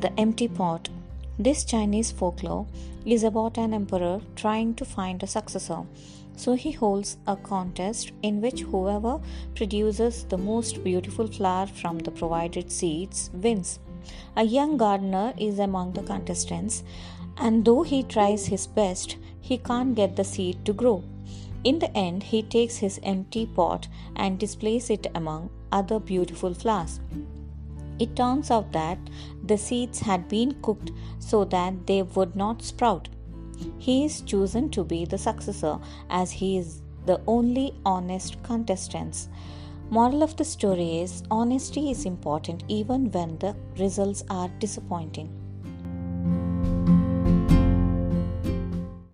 The Empty Pot. This Chinese folklore is about an emperor trying to find a successor. So he holds a contest in which whoever produces the most beautiful flower from the provided seeds wins. A young gardener is among the contestants, and though he tries his best, he can't get the seed to grow. In the end, he takes his empty pot and displays it among other beautiful flowers. It turns out that the seeds had been cooked so that they would not sprout. He is chosen to be the successor as he is the only honest contestant. Moral of the story is honesty is important even when the results are disappointing.